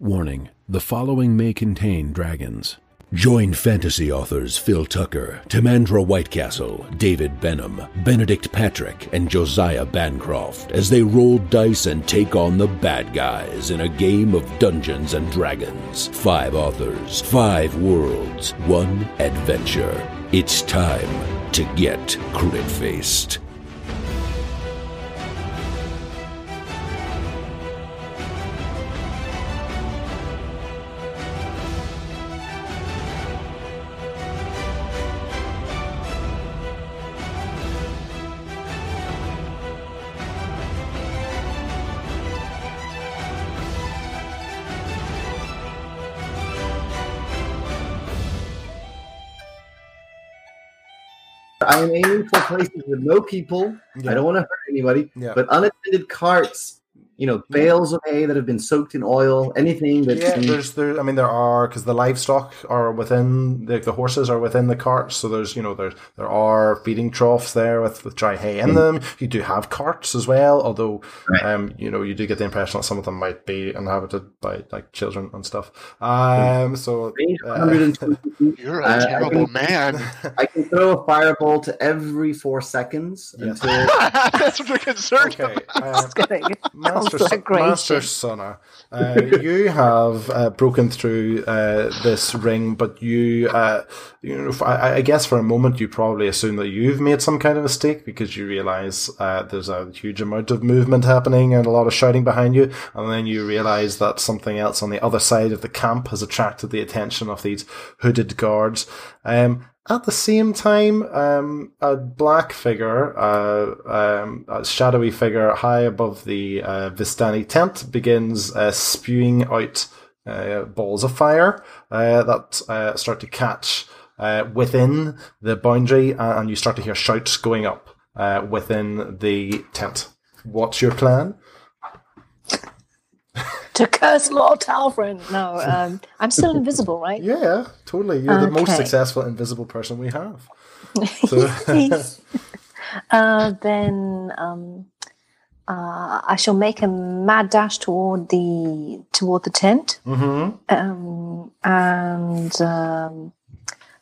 Warning the following may contain dragons. Join fantasy authors Phil Tucker, Timandra Whitecastle, David Benem, Benedict Patrick, and Josiah Bancroft as they roll dice and take on the bad guys in a game of Dungeons and Dragons. Five authors, five worlds, one adventure. It's time to get crit faced. I am aiming for places with no people. Yeah. I don't want to hurt anybody, Yeah. but unattended carts, you know, bales of hay that have been soaked in oil, anything that Yeah, can- there's there. I mean, there are because the livestock are within the the horses are within the carts. So there's you know there there are feeding troughs there with, with dry hay in them. You do have carts as well, although Right. um you know you do get the impression that some of them might be inhabited by like children and stuff. Um, so uh, You're a Uh, I terrible can- man. I can throw a fireball to every four seconds Yes. until That's what I'm concerned okay, about. uh, Getting Master. Master uh, you have uh, broken through uh, this ring, but you, uh, you know, I, I guess for a moment you probably assume that you've made some kind of mistake because you realize uh, there's a huge amount of movement happening and a lot of shouting behind you, and then you realize that something else on the other side of the camp has attracted the attention of these hooded guards. Um, at the same time, um, a black figure, uh, um, a shadowy figure high above the uh, Vistani tent begins uh, spewing out uh, balls of fire uh, that uh, start to catch within the boundary, and you start to hear shouts going up within the tent. What's your plan? To curse Lord Talfrin. No, um, I'm still invisible, right? Yeah, totally. You're the most successful invisible person we have. So- uh, then um, uh, I shall make a mad dash toward the toward the tent, hmm um, and um,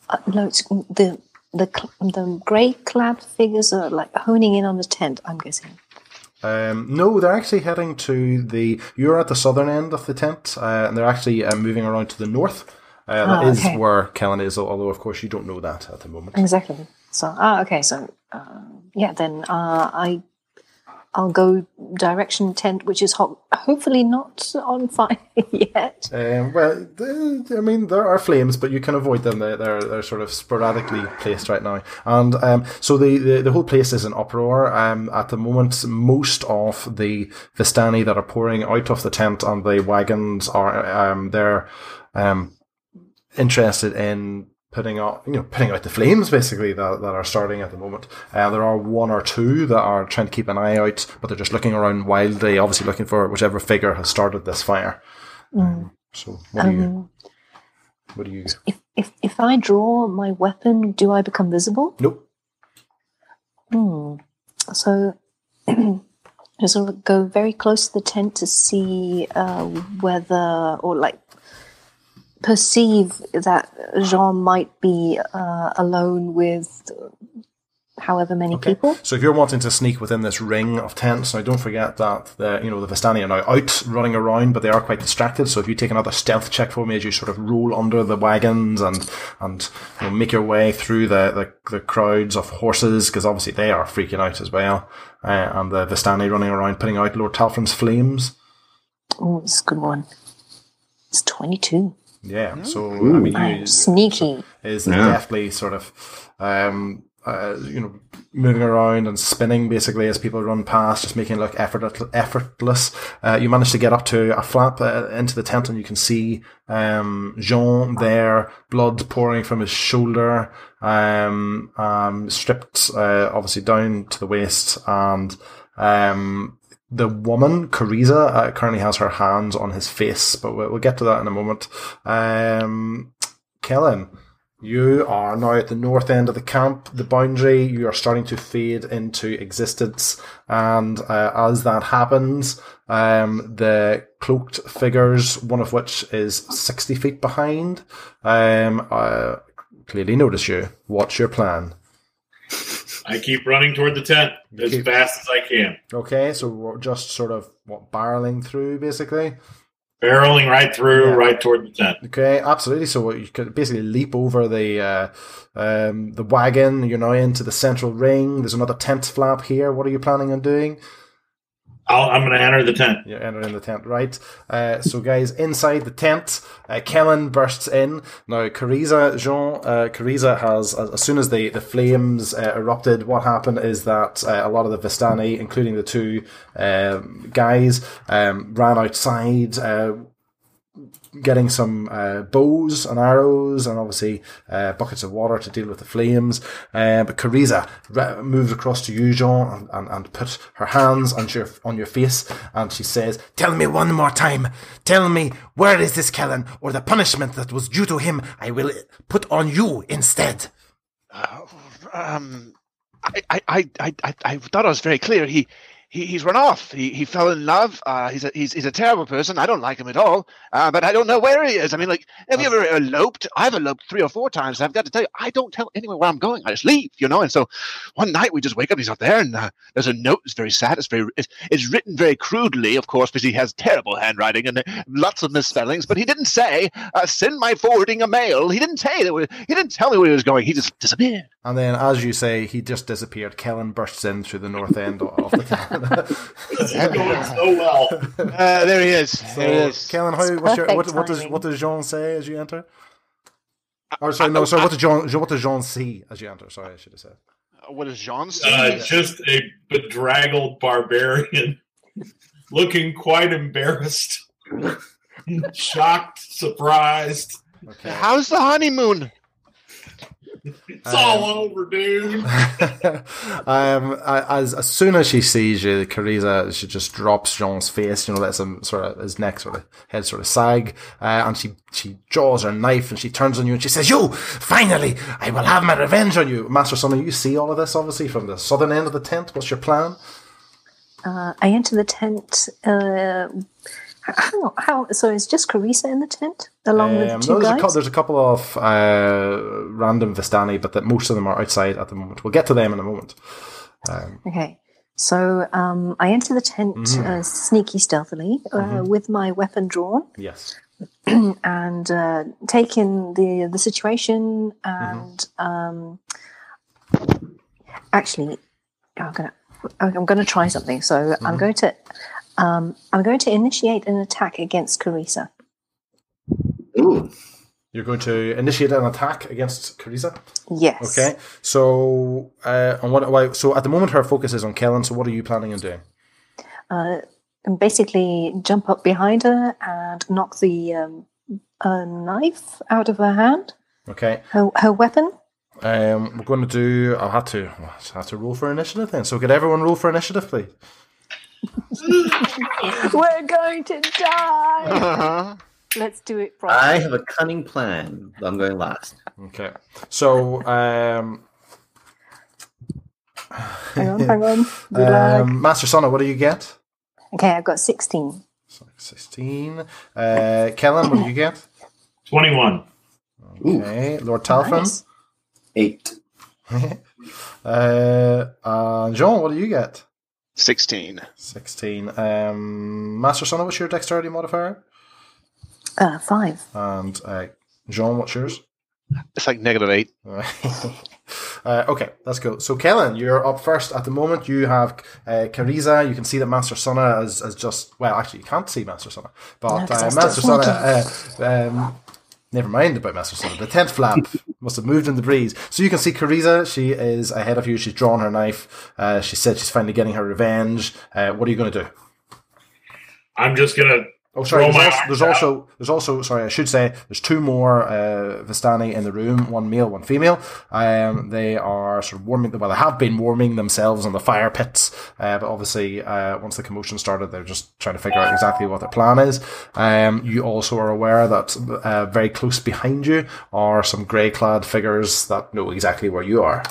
uh, no, it's the the the grey clad figures are like honing in on the tent. I'm guessing. Um, no, they're actually heading to the. You're at the southern end of the tent, uh, and they're actually uh, moving around to the north. Uh, that Oh, is okay. where Kellen is, although of course you don't know that at the moment. Exactly. So, ah, okay. So, uh, yeah, then uh, I, I'll go direction tent, which is ho- hopefully not on fire yet. Um, well, I mean, there are flames, but you can avoid them. They're, they're, they're sort of sporadically placed right now. And um, so the, the, the whole place is in uproar. Um, at the moment, most of the Vistani that are pouring out of the tent and the wagons are um, they're um, interested in putting out, you know, putting out the flames basically that, that are starting at the moment. Uh, there are one or two that are trying to keep an eye out, but they're just looking around wildly, obviously looking for whichever figure has started this fire. Mm. So what do you? Um, What do you? if, if if I draw my weapon, do I become visible? Nope. Hmm. So. I sort of go very close to the tent to see uh, whether, or like, perceive that Jean might be uh, alone with however many Okay. people. So if you're wanting to sneak within this ring of tents, now don't forget that the you know the Vistani are now out running around, but they are quite distracted. So if you take another stealth check for me as you sort of roll under the wagons and and you know, make your way through the the, the crowds of horses, because obviously they are freaking out as well, uh, and the Vistani running around putting out Lord Talfrin's flames. Oh, it's a good one. It's 22. Yeah. So I mean, you, sneaky. is Yeah. definitely sort of, um, uh, you know, moving around and spinning basically as people run past, just making it look effort, effortless. Uh, you manage to get up to a flap uh, into the tent and you can see um, Jean there, blood pouring from his shoulder, um, um, stripped uh, obviously down to the waist and um, the woman, Cariza, uh, currently has her hands on his face, but we'll, we'll get to that in a moment. Um, Kellen, You are now at the north end of the camp, the boundary. You are starting to fade into existence, and uh, as that happens, um, the cloaked figures, one of which is sixty feet behind, um, uh, clearly notice you. What's your plan? I keep running toward the tent as Keep- fast as I can, Okay, so we're just sort of what barreling through, basically. barreling right through, Yeah. right toward the tent. Okay, absolutely. So you could basically leap over the uh, um, the wagon. You're now into the central ring. There's another tent flap here. What are you planning on doing? I'll, I'm going to enter the tent. You're entering the tent, right? Uh, so, guys, inside the tent, uh, Kellen bursts in. Now, Cariza, Jean, uh, Cariza has, as, soon as the, the flames uh, erupted, what happened is that uh, a lot of the Vistani, including the two um, guys, um, ran outside. Getting some uh, bows and arrows and obviously uh, buckets of water to deal with the flames. Uh, but Cariza re- moves across to you, Jean, and, and, and put her hands on your on your face, and she says, Tell me one more time. Tell me where is this Kellen, or the punishment that was due to him I will put on you instead. Uh, um, I, I, I, I- I thought I was very clear. He, he he's run off. He, he fell in love. Uh, he's a he's, he's a terrible person. I don't like him at all. Uh, but I don't know where he is. I mean, like, have you ever eloped? I've eloped three or four times. I've got to tell you, I don't tell anyone where I'm going. I just leave, you know. And so, one night we just wake up. He's not there, and uh, there's a note. It's very sad. It's very it's, it's written very crudely, of course, because he has terrible handwriting and uh, lots of misspellings. But he didn't say uh, send my forwarding a mail. He didn't say that. we- He didn't tell me where he was going. He just disappeared. and then, as you say, he just disappeared. Kellen bursts in through the north end of the tent. This is going so well. Uh, there he is. there he is. Kellen, how, what's your, what, what does what does Jean say as you enter? Or sorry, no, sorry. What does Jean? What does Jean see as you enter? Sorry, I should have said. What does Jean say? Uh, just a bedraggled barbarian looking quite embarrassed, shocked, surprised. Okay. How's the honeymoon? It's all over, dude. um, as as soon as she sees you, Cariza, she just drops Jean's face. You know, lets him sort of his neck sort of head sort of sag, uh, and she she draws her knife and she turns on you and she says, "You finally, I will have my revenge on you, Master Son." You see all of this obviously from the southern end of the tent. What's your plan? Uh, I enter the tent. Uh, how, how? So is just Carissa in the tent along with Um, the two there's, a guys. cou- there's a couple of uh, random Vistani, but that most of them are outside at the moment. We'll get to them in a moment. Okay. So um, I enter the tent Mm-hmm. uh, sneaky, stealthily, uh, with my weapon drawn, Yes. and uh, take in the the situation. And um, actually, I'm gonna I'm gonna try something. So I'm going to um, I'm going to initiate an attack against Carissa. Ooh. You're going to initiate an attack against Cariza. Yes. Okay. So, uh, and what? Why, so at the moment, her focus is on Kellen. So, what are you planning on doing? Uh, and basically, jump up behind her and knock the um, a knife out of her hand. Okay. Her her weapon. Um, we're going to do. I'll have to I'll have to roll for initiative then. So, could everyone roll for initiative, please? We're going to die. Uh-huh. Let's do it I have a cunning plan. I'm going last. Okay. So, um, hang on, hang on. Um, Master Sonna, what do you get? Okay, I've got 16. Sixteen. Uh, Kellen, what do you get? 21. Okay. Lord Talfrin. Nice. Eight. Uh, uh, Jean, what do you get? 16. 16. Um, Master Sonna, what's your dexterity modifier? Uh, five. And uh, Jean, what's yours? It's like negative 8. uh, okay, let's go. So, Kellen, you're up first. At the moment, you have uh, Cariza. You can see that Master Sona has, has just, well, actually, you can't see Master Sona. But No, 'cause uh, Master Sona. uh, um, never mind about Master Sona. The tent flap must have moved in the breeze. So, you can see Cariza. She is ahead of you. She's drawn her knife. Uh, she said she's finally getting her revenge. Uh, what are you going to do? I'm just going to Oh, sorry. There's also, there's also there's also sorry. I should say there's two more uh, Vistani in the room. One male, one female. Um, they are sort of warming. Well, they have been warming themselves on the fire pits. Uh, but obviously, uh, once the commotion started, they're just trying to figure out exactly what their plan is. Um, you also are aware that uh, very close behind you are some grey-clad figures that know exactly where you are.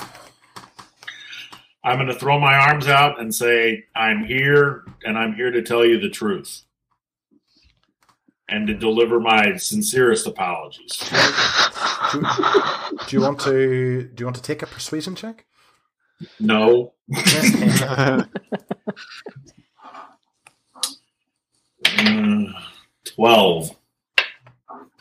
I'm going to throw my arms out and say, I'm here and I'm here to tell you the truth and to deliver my sincerest apologies. Do, do you want to do you want to take a persuasion check? No. Mm, 12.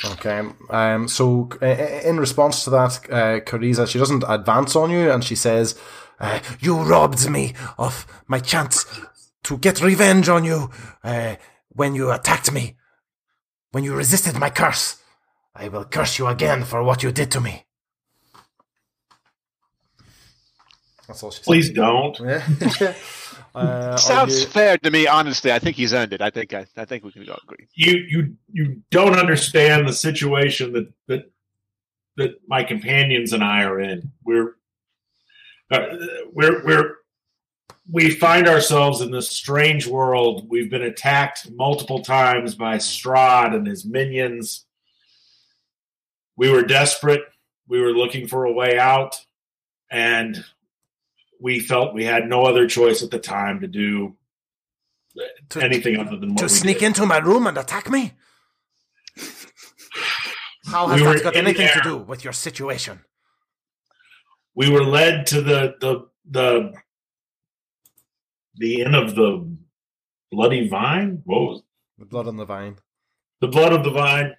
Okay. Um. So, uh, in response to that, uh, Cariza, she doesn't advance on you, and she says, Uh, you robbed me of my chance to get revenge on you uh, when you attacked me, when you resisted my curse. I will curse you again for what you did to me. "That's all she said." Please don't. Uh, Sounds you- fair to me, honestly. I think he's earned it. I think I, I think we can all agree. You you you don't understand the situation that that that my companions and I are in. We're uh, we're we're we find ourselves in this strange world. We've been attacked multiple times by Strahd and his minions. We were desperate. We were looking for a way out, and we felt we had no other choice at the time to do To, anything other than what to sneak did. into my room and attack me? How has We that got in anything to do with your situation? we were led to the the the the inn of the bloody vine. What was the blood on the vine. the blood of the vine?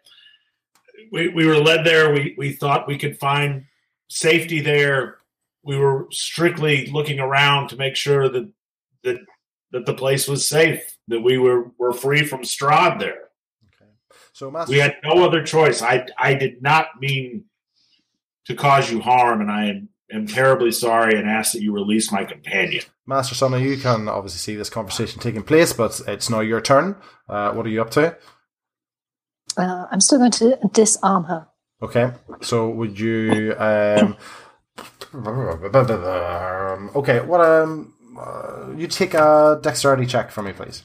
We we were led there. We we thought we could find safety there. We were strictly looking around to make sure that that that the place was safe. That we were were free from Strahd there. Okay. So, Master, We had no other choice. I I did not mean to cause you harm, and I am, am terribly sorry and ask that you release my companion. Master Sonna, you can obviously see this conversation taking place, but it's now your turn. Uh, what are you up to? Uh, I'm still going to disarm her. Okay, so would you? Um, okay, what? Um, uh, you take a dexterity check from me, please.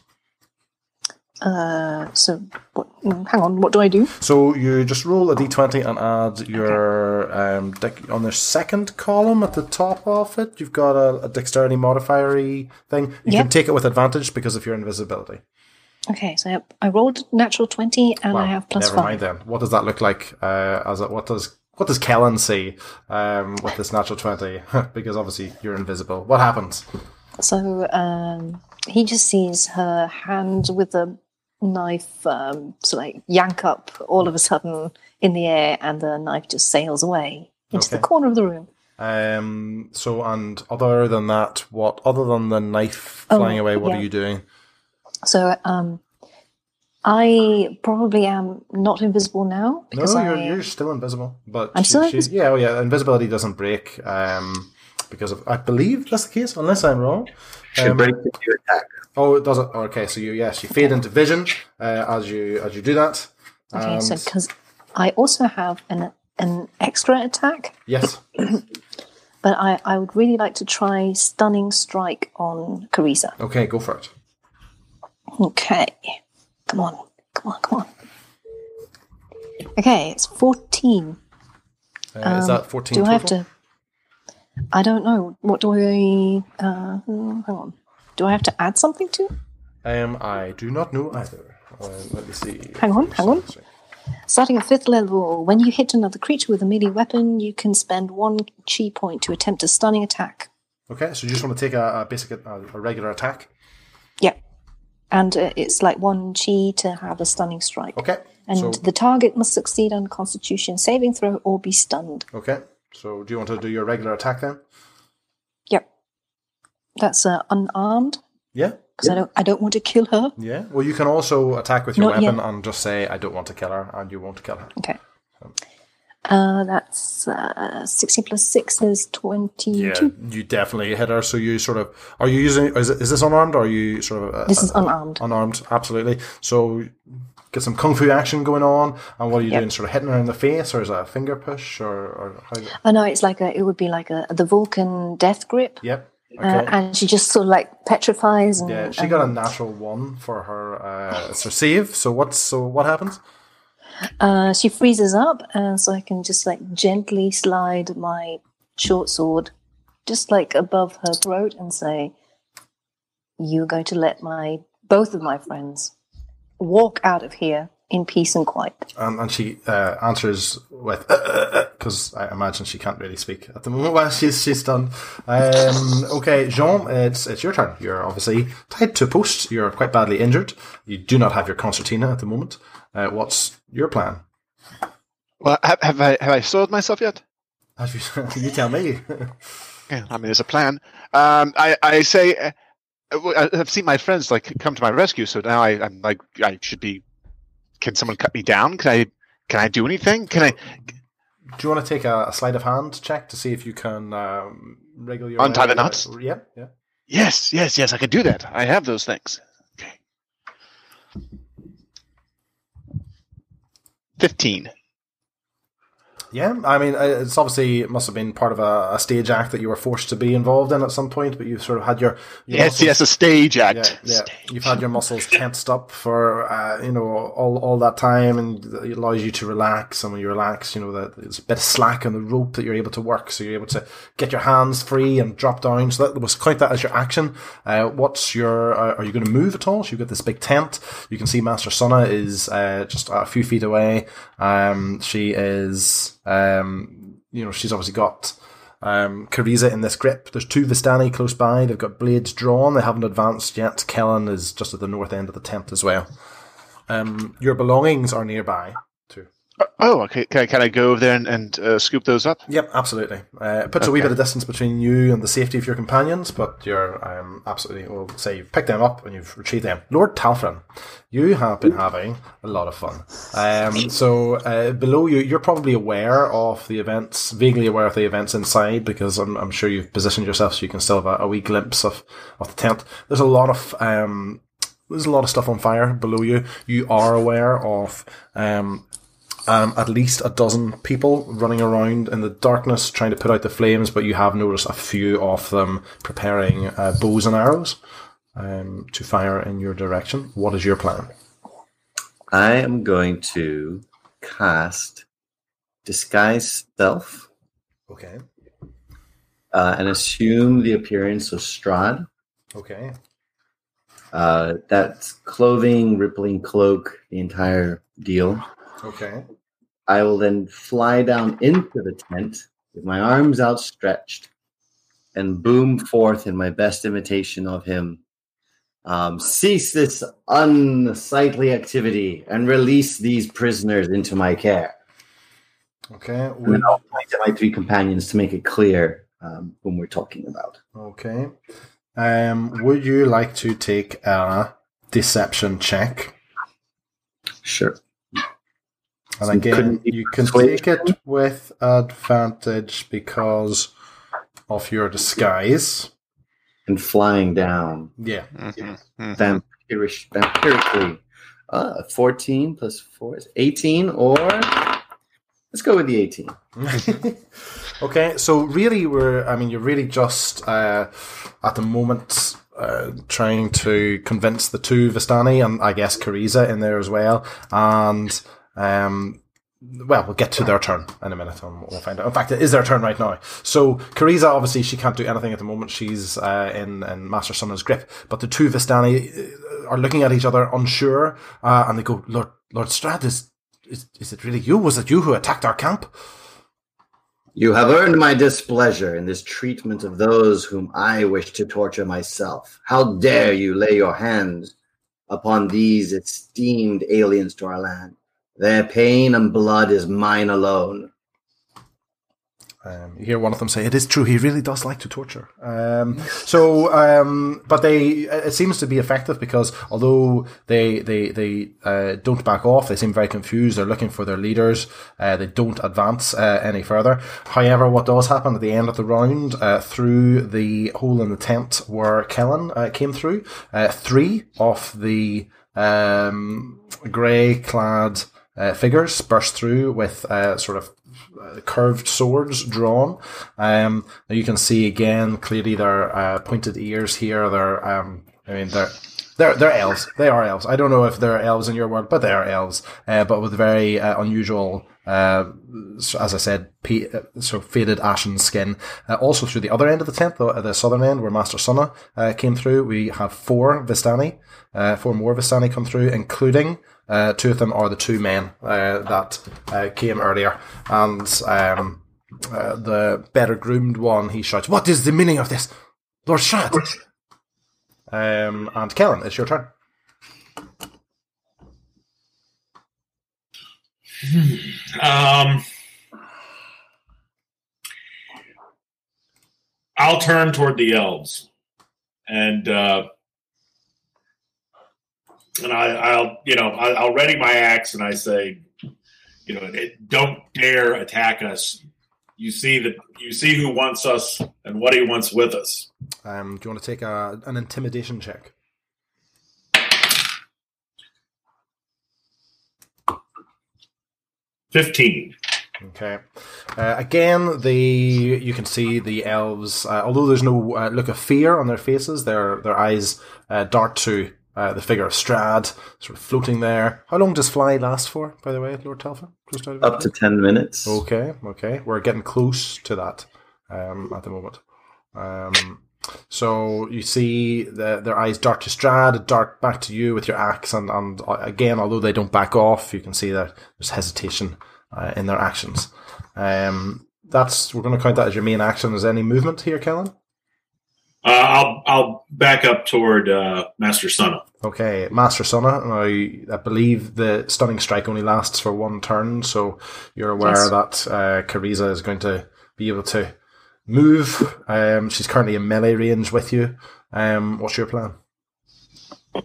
Uh, so, what, hang on, what do I do? So you just roll a d20 and add your um, dec- on the second column at the top of it. You've got a, a dexterity modifier thing. You Yep. can take it with advantage because of your invisibility. Okay, so I, rolled natural 20 and Well, I have plus never 5. mind then. What does that look like? Uh, as a, what does what does Kellen see um, with this natural twenty? because obviously you're invisible. What happens? So um, he just sees her hand with the knife um, so like yank up all of a sudden in the air, and the knife just sails away into the corner of the room. Um, so and other than that, what other than the knife Oh, flying away? What yeah. are you doing? So um, I probably am not invisible now No, you're, I you're still invisible. But I'm she- still she- invisible? yeah, oh yeah, invisibility doesn't break. Um, because of I believe that's the case, unless I'm wrong. Should Um, break into your attack. Oh, it doesn't. Okay, so you yes, you fade into vision uh, as you as you do that. okay. so because I also have an an extra attack, yes, but I I would really like to try stunning strike on Carissa. okay, go for it. Okay. Come on. Come on, come on. Okay, it's 14. Uh, is Um, that fourteen? Do I have to. I don't know. What do I. Uh, hang on. Do I have to add something to? Um, I do not know either. Uh, let me see. Hang on, hang on. Starting at fifth level, when you hit another creature with a melee weapon, you can spend one chi point to attempt a stunning attack. Okay, so you just want to take a, a basic, a, a regular attack. Yep. And uh, it's like one chi to have a stunning strike. Okay. And so the target must succeed on Constitution saving throw or be stunned. okay. So do you want to do your regular attack then? Yep. That's uh, unarmed Yeah. because I don't. I don't want to kill her. Yeah. Well, you can also attack with your Not weapon yet. and just say, "I don't want to kill her," and you won't kill her. Okay. Uh, that's uh, sixty plus six is twenty-two. Yeah, you definitely hit her. So you sort of are you using? Is, it, is this unarmed or are you sort of? Uh, This is unarmed. unarmed, absolutely. So get some kung fu action going on. And what are you Yep. doing? Sort of hitting her in the face, or is that a finger push, or, or how? Oh no, it's like a. It would be like a the Vulcan death grip, Yep. uh, Okay. and she just sort of like petrifies. And, yeah, she and- got a natural one for her. Uh, it's her save. So what's so what happens? Uh, she freezes up, and so I can just like gently slide my short sword just like above her throat and say, "You're going to let my both of my friends walk out of here in peace and quiet." Um, and she uh, answers with because I imagine she can't really speak at the moment while she's she's done. Um, okay, Jean, it's it's your turn. You're obviously tied to a post. You're quite badly injured. You do not have your concertina at the moment. Uh, what's your plan? Well, have, have I have I soiled myself yet? Have you, you tell me. Yeah, I mean, there's a plan. Um, I, I say, uh, well, I- I've seen my friends like come to my rescue, so now I, I'm like, I should be. Can someone cut me down? Can I? Can I do anything? Can I do you want to take a, a sleight of hand check to see if you can um, wriggle your Untie the knots? Yeah, yeah. Yes, yes, yes. I can do that. I have those things. Okay. Fifteen. Yeah, I mean, uh, it's obviously it must have been part of a, a stage act that you were forced to be involved in at some point, but you've sort of had your, your Yes, muscles- yes, a stage act. yeah. Stage. You've had your muscles tensed up for uh, you know all all that time, and it allows you to relax. And when you relax, you know that there's a bit of slack on the rope that you're able to work, so you're able to get your hands free and drop down. So that was quite that as your action. Uh, what's your? Uh, are you going to move at all? So you've got this big tent. You can see Master Sunna is uh, just a few feet away. Um, she is. Um, you know, she's obviously got um, Cariza in this grip. There's two Vistani close by. They've got blades drawn. They haven't advanced yet. Kellen is just at the north end of the tent as well. Um, your belongings are nearby. Oh, okay. Can I, can I go over there and, and uh, scoop those up? Yep, absolutely. Uh, it puts a wee bit of distance between you and the safety of your companions, but you're um, absolutely, we'll say you've picked them up and you've retrieved them. Lord Talfrin, you have been having a lot of fun. Um, so uh, below you, you're probably aware of the events, vaguely aware of the events inside, because I'm, I'm sure you've positioned yourself so you can still have a, a wee glimpse of, of the tent. There's a lot of um, there's a lot of stuff on fire below you. You are aware of um, um, at least a dozen people running around in the darkness trying to put out the flames, but you have noticed a few of them preparing uh, bows and arrows um, to fire in your direction. What is your plan? I am going to cast disguise self Okay. uh, and assume the appearance of Strahd. Okay. Uh, that's clothing, rippling cloak, the entire deal. Okay. I will then fly down into the tent with my arms outstretched and boom forth in my best imitation of him. Um, cease this unsightly activity and release these prisoners into my care. Okay. And we- then I'll point to my three companions to make it clear um, whom we're talking about. Okay. Um, would you like to take a deception check? Sure. And So again, couldn't you can persuasion? take it with advantage because of your disguise. And flying down Yeah. Mhm, mhm. vampirish, vampirically. Uh, 14 plus 4 is 18, or let's go with the 18. okay, so really, we're, I mean, you're really just uh, at the moment uh, trying to convince the two Vistani and I guess Cariza in there as well. And, um, well, we'll get to their turn in a minute and we'll find out. In fact, it is their turn right now. So, Cariza, obviously, she can't do anything at the moment. She's uh, in, in Master Sunna's grip. But the two Vistani uh, are looking at each other unsure uh, and they go, Lord, Lord Strahd, is, is, is it really you? Was it you who attacked our camp? You have earned my displeasure in this treatment of those whom I wish to torture myself. How dare you lay your hands upon these esteemed aliens to our land? Their pain and blood is mine alone. Um, you hear one of them say, "It is true. He really does like to torture." Um, so, um, but they it seems to be effective because although they they they uh, don't back off, they seem very confused. They're looking for their leaders. Uh, they don't advance uh, any further. However, what does happen at the end of the round, uh, through the hole in the tent where Kellen uh, came through, uh, three of the um, grey clad uh, figures burst through with uh, sort of uh, curved swords drawn. Um, you can see again clearly their uh, pointed ears here. They're, um, I mean, they're they're they're elves. They are elves. I don't know if they're elves in your world, but they are elves. Uh, but with very uh, unusual, uh, as I said, pe- uh, of faded ashen skin. Uh, also through the other end of the tent, the, the southern end where Master Sunna came through, we have four Vistani, four more Vistani come through, including. Uh, two of them are the two men uh, that uh, came earlier, and um, uh, the better groomed one he shouts, "What is the meaning of this, Lord Strahd?" Um, and Kellen, it's your turn. Um, I'll turn toward the elves, and uh, and I, I'll you know I, I'll ready my axe, and I say, you know, don't dare attack us. You see that you see who wants us and what he wants with us. Um, do you want to take a, an intimidation check? Fifteen. Okay. Uh, again, the you can see the elves. Uh, although there's no uh, look of fear on their faces, their their eyes uh, dart to uh, the figure of Strahd, sort of floating there. How long does fly last for, by the way, Lord Telfa? Just out of Up to 10 minutes. Okay, okay. We're getting close to that um, at the moment. Um, so you see the, their eyes dart to Strahd, dart back to you with your axe, and, and uh, again, although they don't back off, you can see that there's hesitation uh, in their actions. Um, that's we're going to count that as your main action. Is there any movement here, Kellen? Uh, I'll I'll back up toward uh, Master Sunna. Okay, Master Sonna. I, I believe the stunning strike only lasts for one turn, so you're aware Yes. that uh, Cariza is going to be able to move. Um, she's currently in melee range with you. Um, what's your plan?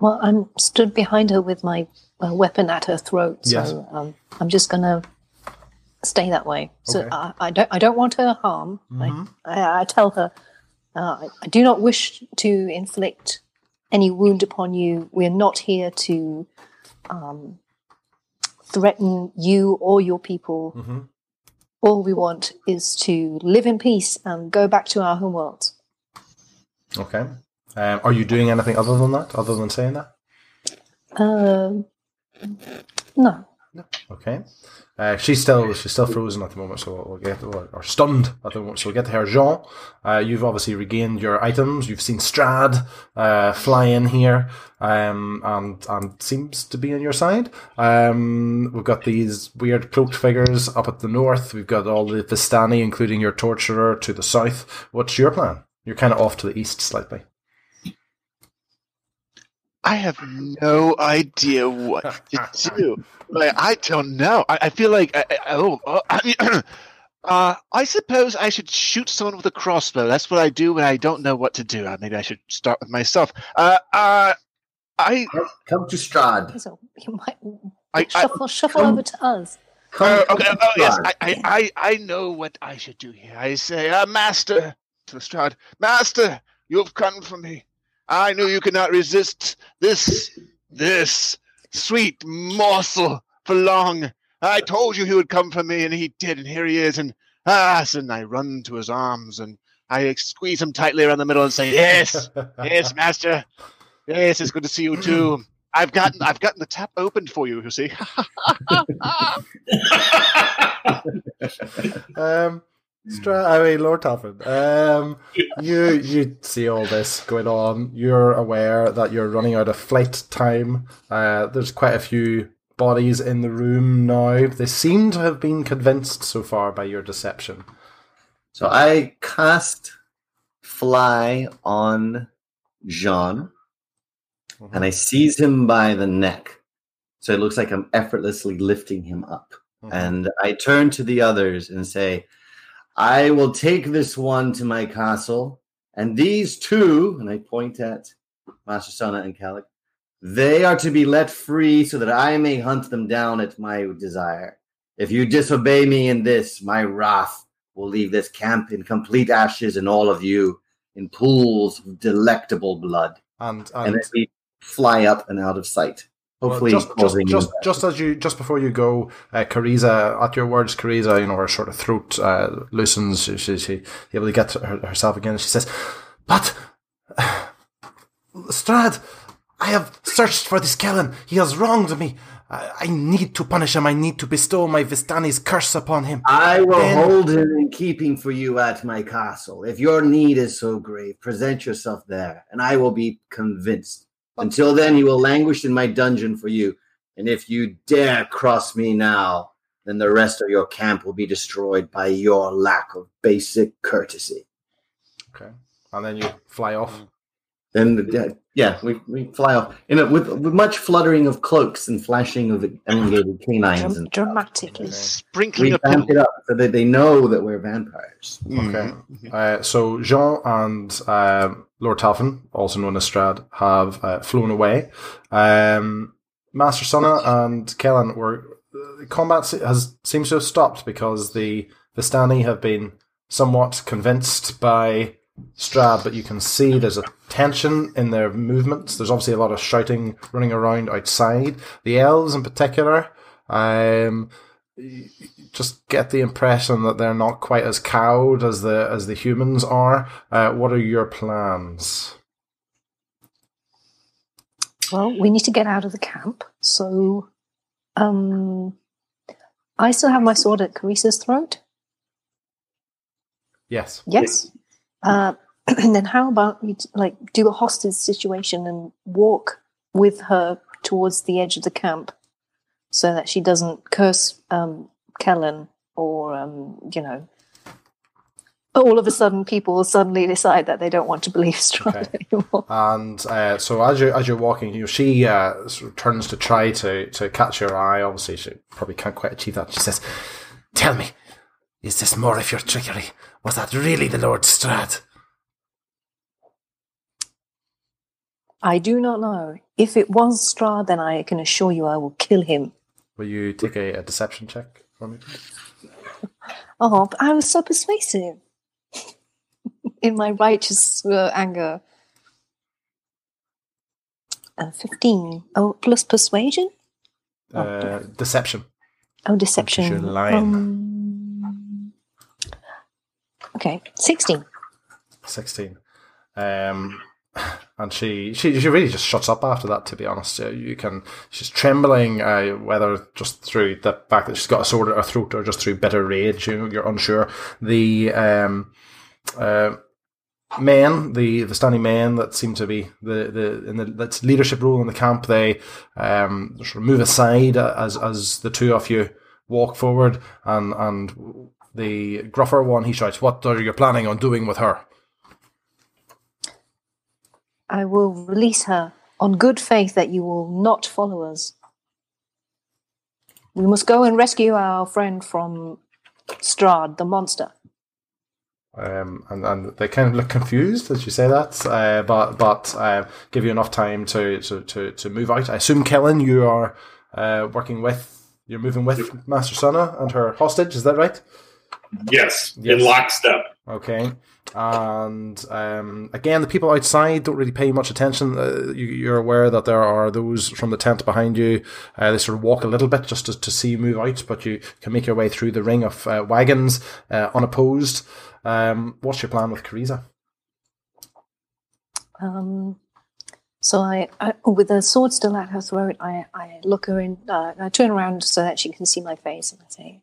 Well, I'm stood behind her with my uh, weapon at her throat, so Yes. um, I'm just gonna stay that way. So Okay. I, I don't, I don't want her harm. Mhm. I, I, I tell her, uh, I, do not wish to inflict any wound upon you. We're not here to um, threaten you or your people. Mm-hmm. All we want is to live in peace and go back to our homeworlds. Okay. Um, are you doing anything other than that? Other than saying that? Um, no. Okay. Uh, she's still she's still frozen at the moment, so we'll get or, or stunned at the moment. So we'll get to her. Jean, uh, you've obviously regained your items. You've seen Strahd uh, fly in here, um, and and seems to be on your side. Um, we've got these weird cloaked figures up at the north. We've got all the Vistani, including your torturer, to the south. What's your plan? You're kind of off to the east slightly. I have no idea what to do. Like, I don't know. I, I feel like I, I, oh, oh, I, uh, I suppose I should shoot someone with a crossbow. That's what I do when I don't know what to do. Uh, maybe I should start with myself. Uh, uh, I, Come to Strahd. So you might I, I shuffle, shuffle come- over to us. Come, Oh, okay. come Oh, to yes. Strahd. I, I, I, I know what I should do here. I say, uh, Master, to Strahd, Master, you have come for me. I knew you could not resist this, this sweet morsel for long. I told you he would come for me, and he did, and here he is. And ah, and I run to his arms, and I squeeze him tightly around the middle and say, Yes, yes, Master. Yes, it's good to see you too. I've gotten, I've gotten the tap opened for you. You see. um, Stra- I mean, Lord Talford. Um, you you see all this going on. You're aware that you're running out of flight time. Uh, there's quite a few bodies in the room now. They seem to have been convinced so far by your deception. So I cast fly on Jean and I seize him by the neck. So it looks like I'm effortlessly lifting him up. Mhm. And I turn to the others and say, I will take this one to my castle, and these two, and I point at Master Sana and Calic, they are to be let free so that I may hunt them down at my desire. If you disobey me in this, my wrath will leave this camp in complete ashes and all of you in pools of delectable blood. and And and then we fly up and out of sight. Hopefully, just, just, causing just, you- just as you just before you go, uh, Cariza, at your words, Cariza, you know, her sort of throat uh, loosens. She, she, she able to get her, herself again. She says, "But, Strahd, I have searched for this Kellen. He has wronged me. I, I need to punish him. I need to bestow my Vistani's curse upon him." I will Then- hold him in keeping for you at my castle. If your need is so grave, present yourself there, and I will be convinced. Until then, he will languish in my dungeon for you. And if you dare cross me now, then the rest of your camp will be destroyed by your lack of basic courtesy. Okay, and then you fly off. Then, uh, yeah, we, we fly off in a, with, with much fluttering of cloaks and flashing of elongated canines. And dramatically. we Sprinkling of vamp it up so that they know that we're vampires. Okay. Uh, so Jean and um, Lord Talfrin, also known as Strahd, have uh, flown away. Um, Master Sonna and Kellen were uh, combat has seems to have stopped because the Vistani have been somewhat convinced by Strahd, but you can see there's a tension in their movements. There's obviously a lot of shouting running around outside. The elves, in particular, um, just get the impression that they're not quite as cowed as the as the humans are. Uh, what are your plans? Well, we need to get out of the camp. So, um, I still have my sword at Carisa's throat. Yes. Yes. Uh, and then how about we like do a hostage situation and walk with her towards the edge of the camp, so that she doesn't curse um, Kellen or um, you know. All of a sudden, people suddenly decide that they don't want to believe Strahd Okay. anymore. And uh, so as you're as you're walking, you know, she uh, sort of turns to try to to catch your eye. Obviously, she probably can't quite achieve that. She says, Tell me, is this more of your trickery? Was that really the Lord Strahd? I do not know. If it was Strahd, then I can assure you I will kill him. "Will you take a, a deception check for me?" Oh, but I was so persuasive in my righteous uh, anger. Uh, 15. Oh, plus persuasion? Uh, deception. Oh, deception. you're lying. Um, okay, 16. 16. Um, and she, she she really just shuts up after that. To be honest, you can she's trembling, uh, whether just through the fact that she's got a sword at her throat or just through bitter rage. You you're unsure. The um, uh, men, the the standing men that seem to be the the in the that's leadership role in the camp, they um sort of move aside as as the two of you walk forward, and and the gruffer one he shouts, "What are you planning on doing with her?" I will release her on good faith that you will not follow us. We must go and rescue our friend from Strahd, the monster. Um, and, and they kind of look confused as you say that, uh, but but uh, give you enough time to, to, to, to move out. I assume Kellen, you are uh, working with, you're moving with Master Sana and her hostage. Is that right? Yes, Yes. in lockstep. Okay. And um, again, the people outside don't really pay much attention. Uh, you, you're aware that there are those from the tent behind you. Uh, they sort of walk a little bit just to, to see you move out, but you can make your way through the ring of uh, wagons uh, unopposed. Um, what's your plan with Cariza? Um, so I, I, with the sword still at her throat, I, I look her in. Uh, I turn around so that she can see my face, and I say,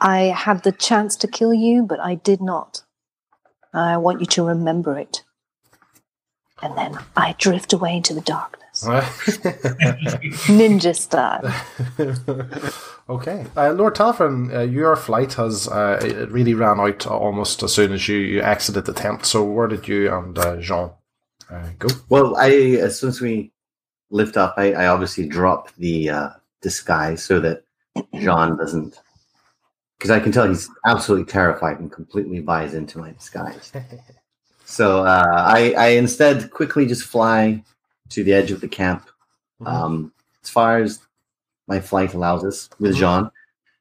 "I had the chance to kill you, but I did not. I want you to remember it." And then I drift away into the darkness, ninja style. okay. Uh, Lord Talfrin, uh, your flight has uh, it it really ran out almost as soon as you, you exited the tent. So where did you and uh, Jean uh, go? Well, I as soon as we lift up, I, I obviously drop the uh, disguise so that Jean doesn't, because I can tell he's absolutely terrified and completely buys into my disguise. so uh, I, I instead quickly just fly to the edge of the camp, um, as far as my flight allows us with Jean,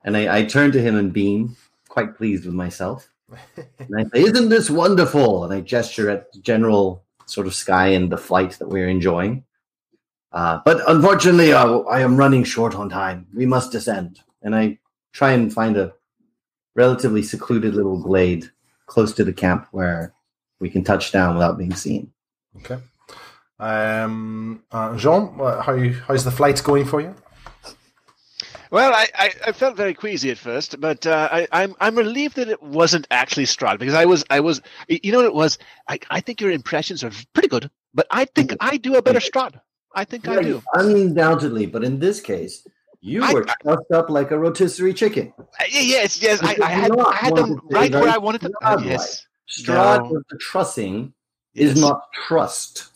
and I, I turn to him and beam, quite pleased with myself. And I say, "Isn't this wonderful?" And I gesture at the General sort of sky and the flight that we're enjoying. Uh, but unfortunately, uh, I am running short on time. We must descend, and I try and find a relatively secluded little glade close to the camp where we can touch down without being seen. Okay. Um, uh, Jean, uh, how how's the flight going for you? Well, I, I, I felt very queasy at first, but uh, I, I'm I'm relieved that it wasn't actually Strahd because I was I was you know what it was. I, I think your impressions are pretty good, but I think I do a better Strahd. I think I do. Undoubtedly, but in this case, you I- were trussed up like a rotisserie chicken. Uh, yes, yes, I, I had I had them right where I wanted them. Yes, Strahd No. with the trussing yes, is not trust.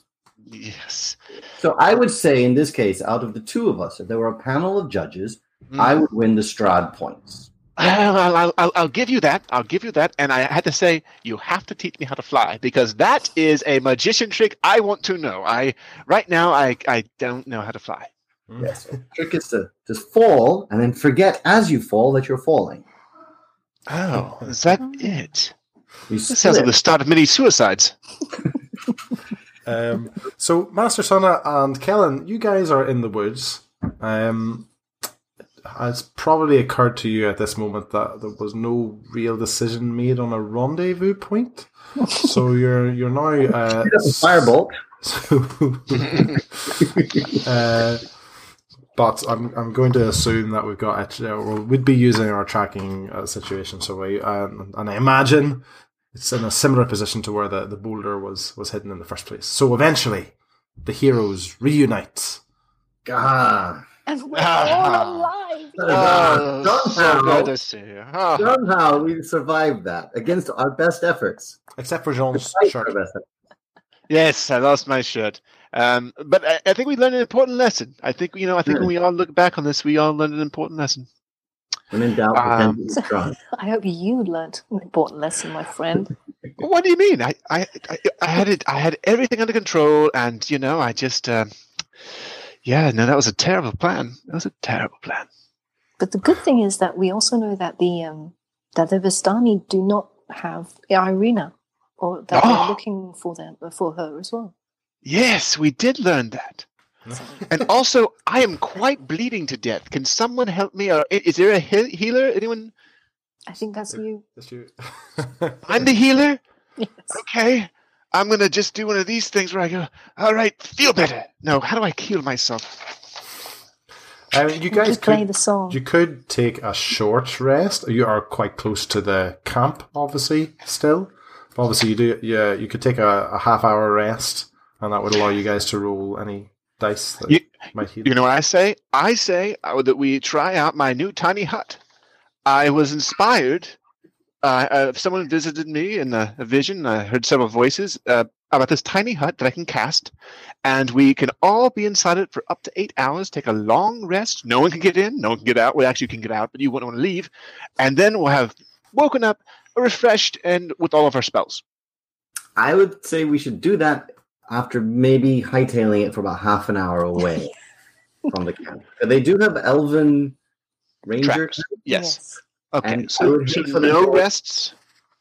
Yes. So I would say in this case, out of the two of us, if there were a panel of judges, Mm. I would win the Strahd points. I'll, I'll, I'll, I'll give you that. I'll give you that. And I had to say, you have to teach me how to fly because that is a magician trick I want to know. I right now I, I don't know how to fly. Yes. The trick is to just fall and then forget as you fall that you're falling. Oh, is that it? You This sounds like the start of many suicides. Um, so, Master Sonna and Kellen, you guys are in the woods. Um, it's probably occurred to you at this moment that there was no real decision made on a rendezvous point. so you're you're now uh, Firebolt. So, uh, but I'm I'm going to assume that we've got it. Uh, or we'd be using our tracking uh, situation. So we um, and I imagine it's in a similar position to where the, the boulder was was hidden in the first place. So eventually, the heroes reunite. Ah. And we're Ah. all alive. So somehow, good to see you. Oh. somehow we survived that against our best efforts. Except for Jean's Despite shirt. our best efforts. Yes, I lost my shirt. Um, but I, I think we learned an important lesson. I think you know. I think when we all look back on this, we all learned an important lesson. When in doubt, Um, pretend to be strong. I hope you learned an important lesson, my friend. What do you mean? I, I, I, I had it. I had everything under control, and you know, I just, uh, yeah, no, that was a terrible plan. That was a terrible plan. But the good thing is that we also know that the um, that the Vistani do not have Ireena, or that Oh. they're looking for them for her as well. Yes, we did learn that. And also, I am quite bleeding to death. Can someone help me? Or is there a he- healer? Anyone? I think that's you. That's you. I'm the healer. Yes. Okay, I'm gonna just do one of these things where I go, all right, feel better. No, how do I heal myself? Um, you You guys could play the song. you could take a short rest. You are quite close to the camp, obviously, still. But obviously, you do. Yeah, you could take a, a half hour rest, and that would allow you guys to roll any dice that You- might heal. You know what I say? I say uh, that we try out my new tiny hut. I was inspired. Uh, uh, someone visited me in a, a vision. I heard several voices uh, about this tiny hut that I can cast, and we can all be inside it for up to eight hours. Take a long rest. No one can get in. No one can get out. Well, actually, you can get out, but you wouldn't want to leave. And then we'll have woken up, refreshed, and with all of our spells. I would say we should do that after maybe hightailing it for about half an hour away from the camp. They do have elven ranger. Tracks. Yes. Okay. And So, so for no door- rests.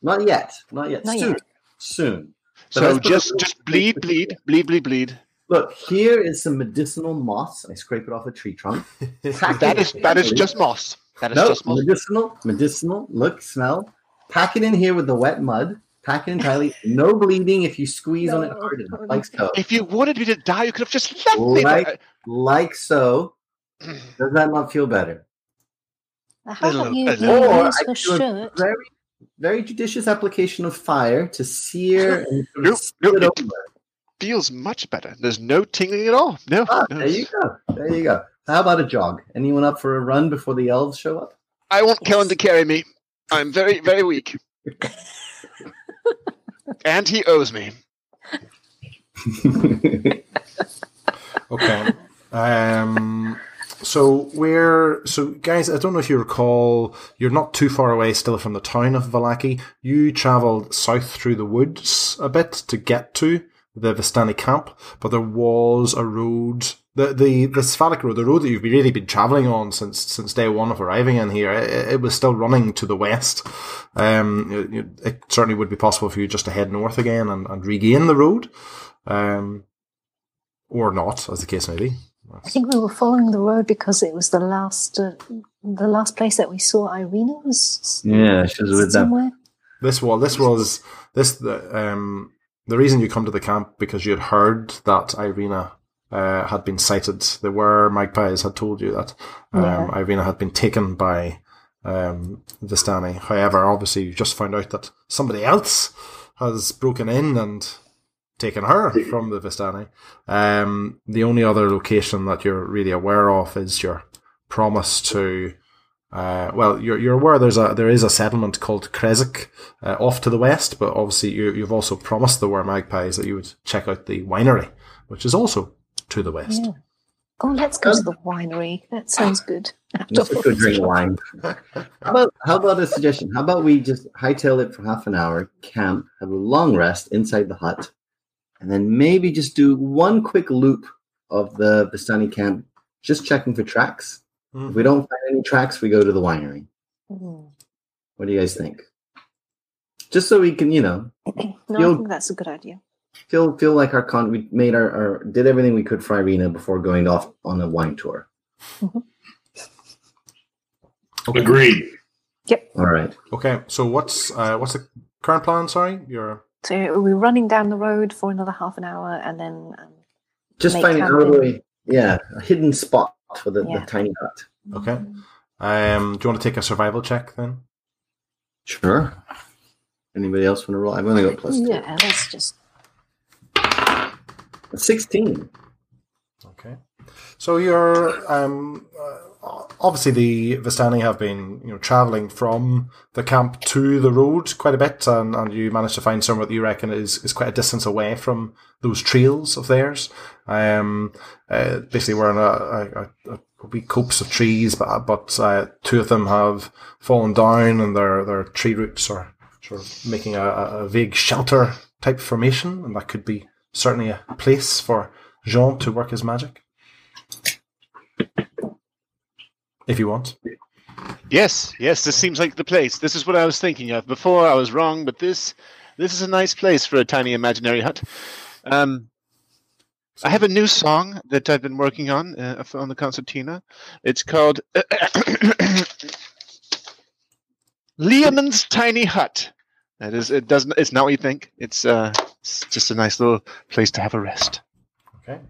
Not yet. Not yet. Not soon. yet. Soon. But So just just bleed, bleed, bleed, bleed, bleed. Look, here is some medicinal moss. I scrape it off a tree trunk. Pack That it is that is just moss. That is no just moss. medicinal. Medicinal. Look, smell. Pack it in here with the wet mud. Pack it entirely. No bleeding. If you squeeze on it hard, it no, like so. If you wanted me to die, you could have just left me. Like- but- Like so. Does that not feel better? How about you, you Or use I do a shirt? very, very judicious application of fire to sear and sort Nope, seal nope, it nope. over. feels much better. There's no tingling at all. No. Ah, no. there you go. There you go. How about a jog? Anyone up for a run before the elves show up? I want Kellen to carry me. I'm very, very weak. and he owes me. Okay. Um. So we're so guys. I don't know if you recall. You're not too far away still from the town of Vallaki. You travelled south through the woods a bit to get to the Vistani camp, but there was a road. The the the Svalich road, the road that you've really been travelling on since since day one of arriving in here, it, it was still running to the west. Um, it, it certainly would be possible for you just to head north again and, and regain the road. um, or not, as the case may be. I think we were following the road because it was the last, uh, the last place that we saw Ireena was Yeah, she was with them. somewhere. This was this was this the um the reason you come to the camp because you had heard that Ireena uh, had been sighted. There were magpies had told you that um, Yeah. Ireena had been taken by um, Vistani. However, obviously you just found out that somebody else has broken in and taken her from the Vistani. Um, the only other location that you're really aware of is your promise to uh, well, you're, you're aware there's a there is a settlement called Krezk uh, off to the west, but obviously you, you've also promised the Were Magpies that you would check out the winery, which is also to the west. Yeah. Oh, let's go to the winery. That sounds good. Let's go drink wine. How about, how about a suggestion? How about we just hightail it for half an hour, camp, have a long rest inside the hut, and then maybe just do one quick loop of the Vistani camp, just checking for tracks. If we don't find any tracks, we go to the winery. Mm. What do you guys think? Just so we can, you know, no, You'll- I think that's a good idea. Feel feel like our con we made our, our did everything we could for Ireena before going off on a wine tour. Agreed. Yep. All right. Okay, so what's uh, what's the current plan? Sorry, you're So we're running down the road for another half an hour, and then um, Just Make finding camp out a way. Yeah, a hidden spot for the, Yeah. the tiny hut. okay. Um, do you want to take a survival check then? Sure. Anybody else want to roll? I'm going to go plus two. yeah, let's just Sixteen. Okay. So you're um, uh, obviously the Vistani have been you know traveling from the camp to the road quite a bit, and, and you managed to find somewhere that you reckon is, is quite a distance away from those trails of theirs. Um, uh, basically, we're in a, a, a, a wee copse of trees, but but uh, two of them have fallen down, and their their tree roots are sort of making a a vague shelter type formation, and that could be certainly a place for Jean to work his magic. If you want. Yes, yes, this seems like the place. This is what I was thinking of. Before I was wrong, but this this is a nice place for a tiny imaginary hut. Um, I have a new song that I've been working on uh, on the concertina. It's called Leomund's Tiny Hut. That is, it doesn't. It's not what you think. It's uh, it's just a nice little place to have a rest. Okay.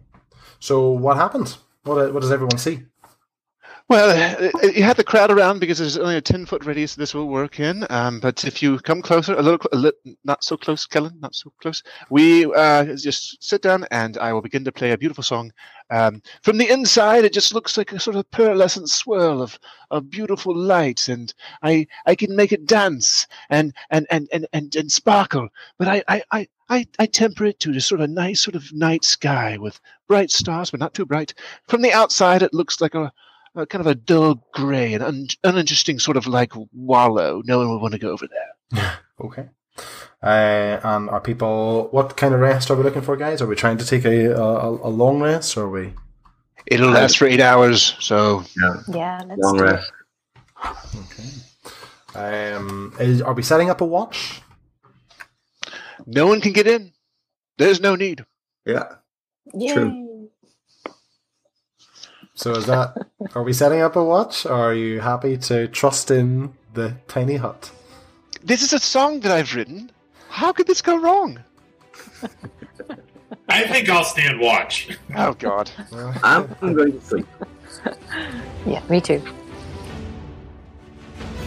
So what happened? What what does everyone see? Well, uh, you have the crowd around because there's only a 10 foot radius this will work in. Um, but if you come closer, a little, a li- not so close, Kellen, not so close, we uh, just sit down and I will begin to play a beautiful song. Um, from the inside, it just looks like a sort of pearlescent swirl of, of beautiful light, and I, I can make it dance and, and, and, and, and, and sparkle. But I, I, I, I, I temper it to just sort of a nice sort of night sky with bright stars, but not too bright. From the outside, it looks like a, a kind of a dull grey and un- uninteresting sort of like wallow. No one would want to go over there. Okay. Uh, and are people? What kind of rest are we looking for, guys? Are we trying to take a a, a long rest, or are we? It'll last for eight hours, so yeah, let's Long rest. Okay. Um, is, are we setting up a watch? no one can get in. There's no need. Yeah. Yay. True. So is that? are we setting up a watch? Or are you happy to trust in the tiny hut? This is a song that I've written. How could this go wrong? I think I'll stand watch. Oh God. I'm going to sleep. Yeah, me too.